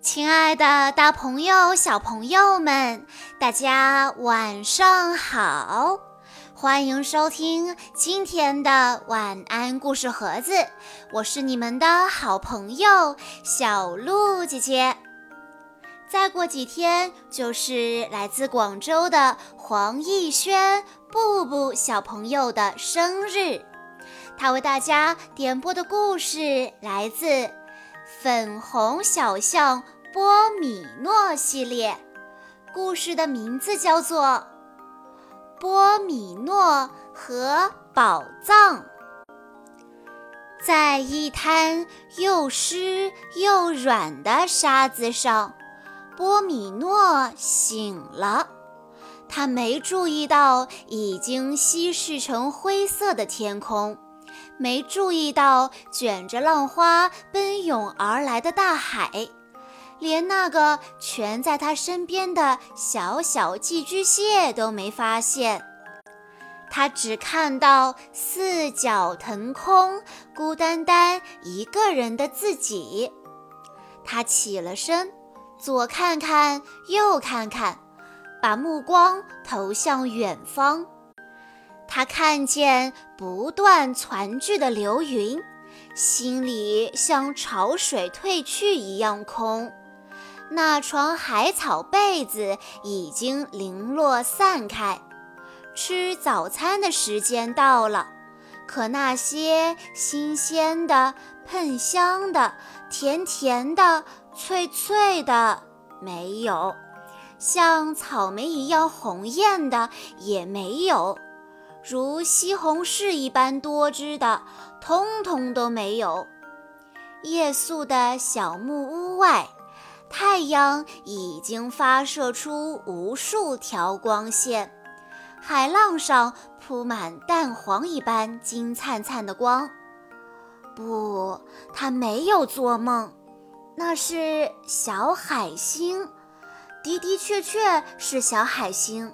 亲爱的，大朋友、小朋友们，大家晚上好！欢迎收听今天的晚安故事盒子，我是你们的好朋友小鹿姐姐。再过几天就是来自广州的黄奕轩、布布小朋友的生日，他为大家点播的故事来自《粉红小象波米诺》系列，故事的名字叫做《波米诺和宝藏》。在一滩又湿又软的沙子上。波米诺醒了，他没注意到已经稀释成灰色的天空，没注意到卷着浪花奔涌而来的大海，连那个蜷在他身边的小小寄居蟹都没发现。他只看到四脚腾空、孤单单一个人的自己。他起了身。左看看，右看看，把目光投向远方。他看见不断攒聚的流云，心里像潮水退去一样空。那床海草被子已经零落散开。吃早餐的时间到了，可那些新鲜的、喷香的、甜甜的。脆脆的没有，像草莓一样红艳的也没有，如西红柿一般多汁的通通都没有。夜宿的小木屋外，太阳已经发射出无数条光线，海浪上铺满蛋黄一般金灿灿的光。不，他没有做梦。那是小海星，的的确确是小海星，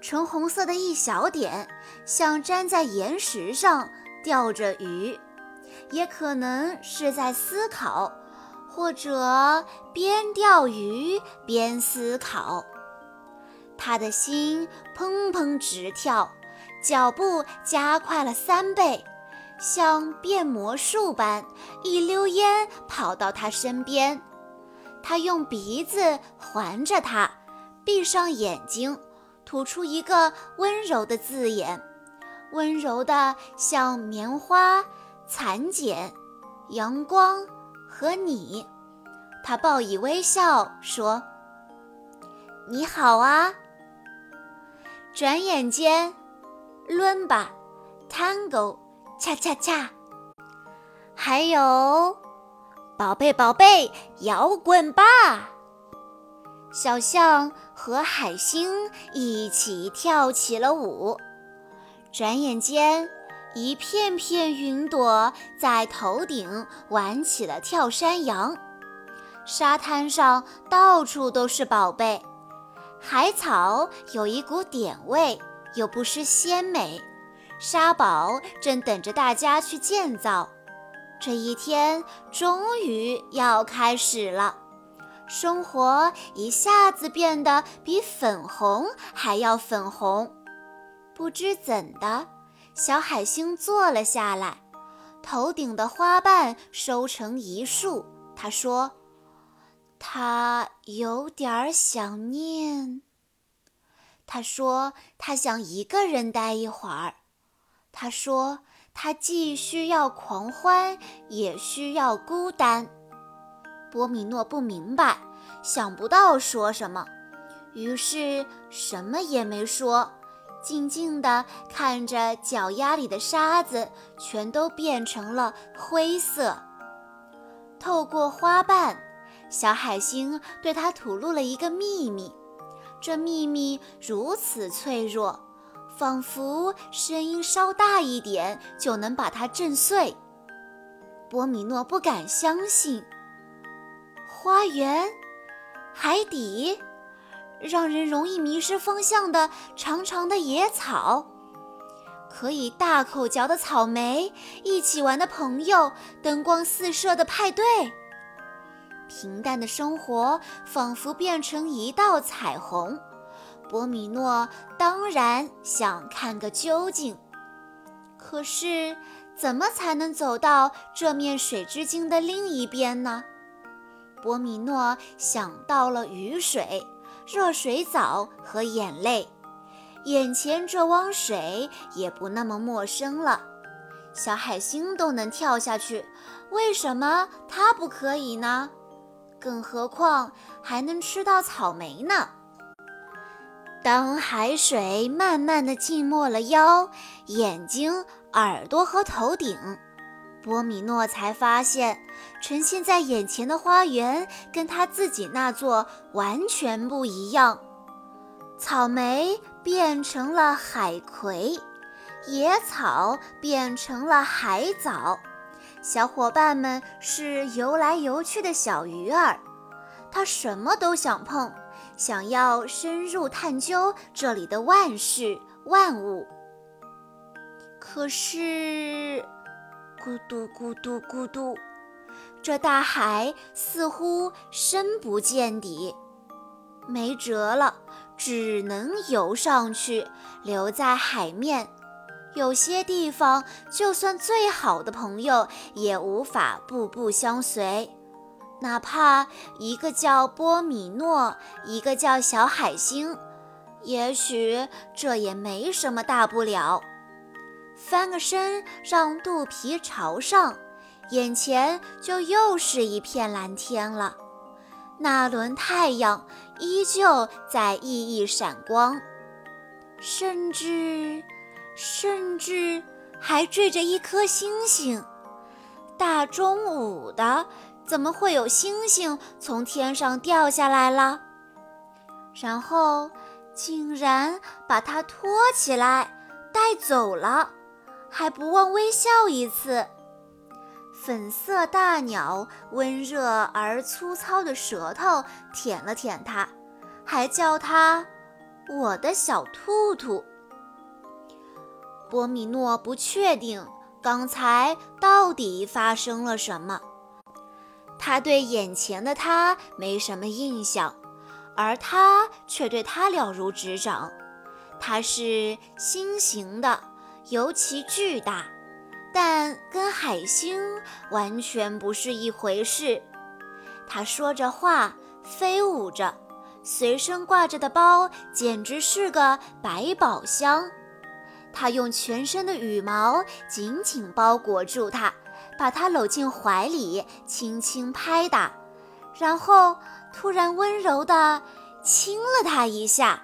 橙红色的一小点，像粘在岩石上钓着鱼，也可能是在思考，或者边钓鱼边思考。他的心砰砰直跳，脚步加快了三倍。像变魔术般，一溜烟跑到他身边。他用鼻子环着他，闭上眼睛，吐出一个温柔的字眼，温柔的像棉花、蚕茧、阳光和你。他报以微笑说：“你好啊。”转眼间，伦巴，Tango。恰恰恰，还有，宝贝宝贝，摇滚吧！小象和海星一起跳起了舞。转眼间，一片片云朵在头顶玩起了跳山羊。沙滩上到处都是宝贝，海草有一股点味，又不失鲜美。沙堡正等着大家去建造，这一天终于要开始了。生活一下子变得比粉红还要粉红。不知怎的，小海星坐了下来，头顶的花瓣收成一束。他说：“他有点想念。”他说：“他想一个人待一会儿。”他说：“他既需要狂欢，也需要孤单。”波米诺不明白，想不到说什么，于是什么也没说，静静地看着脚丫里的沙子全都变成了灰色。透过花瓣，小海星对他吐露了一个秘密，这秘密如此脆弱。仿佛声音稍大一点就能把它震碎。波米诺不敢相信，花园、海底，让人容易迷失方向的长长的野草，可以大口嚼的草莓，一起玩的朋友，灯光四射的派对。平淡的生活仿佛变成一道彩虹。波米诺当然想看个究竟，可是怎么才能走到这面水之镜的另一边呢？波米诺想到了雨水、热水澡和眼泪，眼前这汪水也不那么陌生了。小海星都能跳下去，为什么它不可以呢？更何况还能吃到草莓呢。当海水慢慢的浸没了腰、眼睛、耳朵和头顶，波米诺才发现，呈现在眼前的花园跟他自己那座完全不一样。草莓变成了海葵，野草变成了海藻，小伙伴们是游来游去的小鱼儿。他什么都想碰。想要深入探究这里的万事万物，可是咕嘟咕嘟咕嘟，这大海似乎深不见底，没辙了，只能游上去，留在海面。有些地方，就算最好的朋友也无法步步相随。哪怕一个叫波米诺，一个叫小海星，也许这也没什么大不了。翻个身，让肚皮朝上，眼前就又是一片蓝天了。那轮太阳依旧在熠熠闪光，甚至，甚至还缀着一颗星星。大中午的。怎么会有星星从天上掉下来了？然后竟然把它托起来带走了，还不忘微笑一次。粉色大鸟温热而粗糙的舌头舔了舔它，还叫它“我的小兔兔”。波米诺不确定刚才到底发生了什么。他对眼前的他没什么印象，而他却对他了如指掌。它是心形的，尤其巨大，但跟海星完全不是一回事。它说着话，飞舞着，随身挂着的包简直是个百宝箱。它用全身的羽毛紧紧包裹住它。把它搂进怀里，轻轻拍打，然后突然温柔地亲了他一下。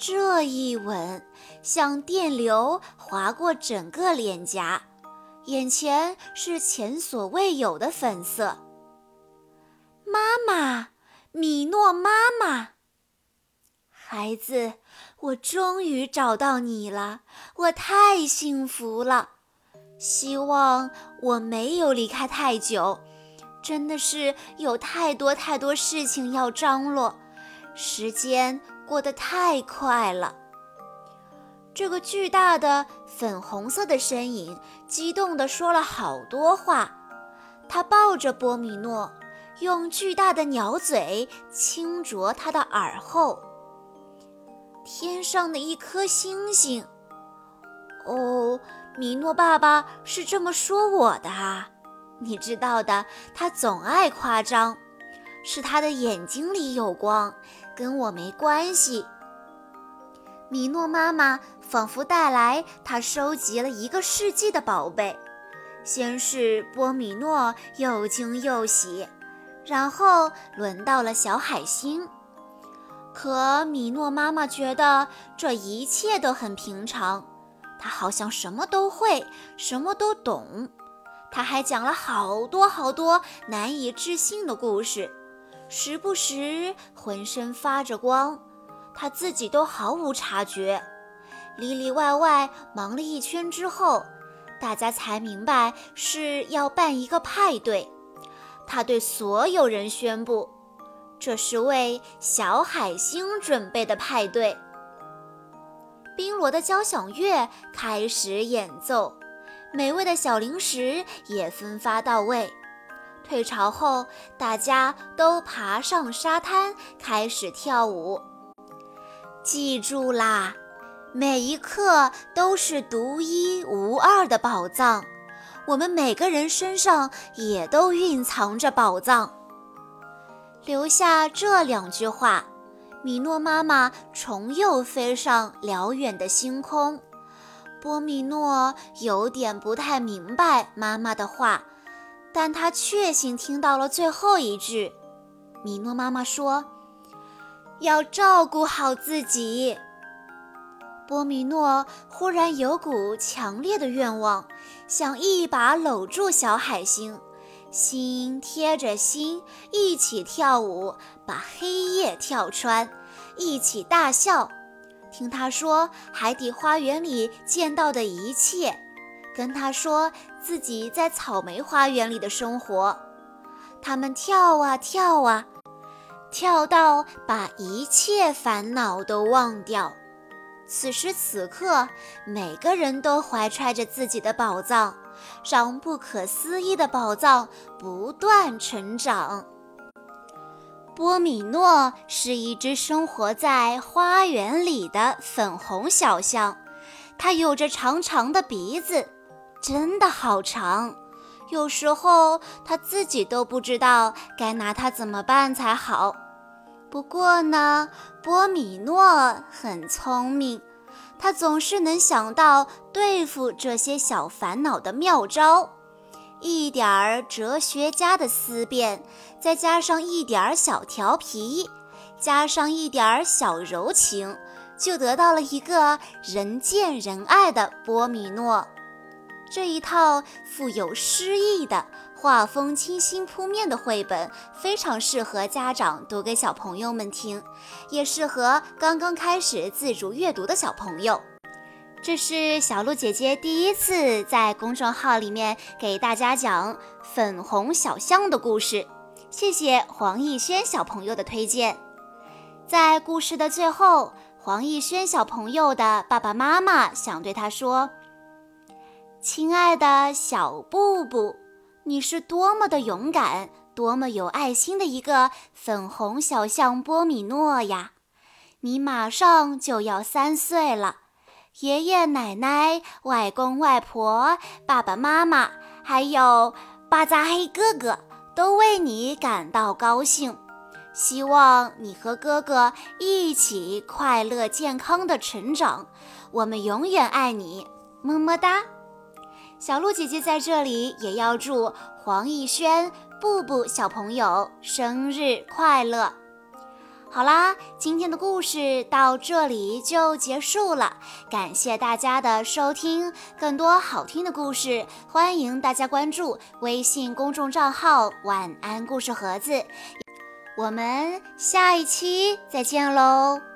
这一吻像电流划过整个脸颊，眼前是前所未有的粉色。妈妈，米诺妈妈，孩子，我终于找到你了，我太幸福了。希望我没有离开太久，真的是有太多太多事情要张罗，时间过得太快了。这个巨大的粉红色的身影激动地说了好多话，他抱着波米诺，用巨大的鸟嘴轻啄他的耳后。天上的一颗星星，哦。米诺爸爸是这么说我的啊，你知道的，他总爱夸张，是他的眼睛里有光，跟我没关系。米诺妈妈仿佛带来她收集了一个世纪的宝贝，先是波米诺又惊又喜，然后轮到了小海星，可米诺妈妈觉得这一切都很平常。她好像什么都会，什么都懂。她还讲了好多好多难以置信的故事，时不时浑身发着光，他自己都毫无察觉。里里外外忙了一圈之后，大家才明白是要办一个派对。他对所有人宣布，这是为小海星准备的派对。冰罗的交响乐开始演奏，美味的小零食也分发到位。退潮后，大家都爬上沙滩开始跳舞。记住啦，每一刻都是独一无二的宝藏。我们每个人身上也都蕴藏着宝藏。留下这两句话，米诺妈妈重又飞上辽远的星空。波米诺有点不太明白妈妈的话，但他确信听到了最后一句。米诺妈妈说。要照顾好自己。波米诺忽然有股强烈的愿望，想一把搂住小海星，心贴着心，一起跳舞，把黑夜跳穿，一起大笑，听他说海底花园里见到的一切，跟他说自己在草莓花园里的生活。他们跳啊跳啊。跳到把一切烦恼都忘掉。此时此刻，每个人都怀揣着自己的宝藏，让不可思议的宝藏不断成长。波米诺是一只生活在花园里的粉红小象，它有着长长的鼻子，真的好长。有时候他自己都不知道该拿它怎么办才好。不过呢，波米诺很聪明，他总是能想到对付这些小烦恼的妙招。一点儿哲学家的思辨，再加上一点儿小调皮，加上一点儿小柔情，就得到了一个人见人爱的波米诺。这一套富有诗意的、画风清新扑面的绘本，非常适合家长读给小朋友们听，也适合刚刚开始自主阅读的小朋友。这是小鹿姐姐第一次在公众号里面给大家讲粉红小象的故事，谢谢黄奕轩小朋友的推荐。在故事的最后，黄奕轩小朋友的爸爸妈妈想对他说。亲爱的小布布，你是多么的勇敢，多么有爱心的一个粉红小象波米诺呀！你马上就要三岁了，爷爷奶奶、外公外婆、爸爸妈妈，还有巴扎黑哥哥，都为你感到高兴。希望你和哥哥一起快乐健康的成长。我们永远爱你，么么哒。小鹿姐姐在这里也要祝黄奕轩、布布小朋友生日快乐！好啦，今天的故事到这里就结束了，感谢大家的收听。更多好听的故事，欢迎大家关注微信公众账号“晚安故事盒子”。我们下一期再见喽！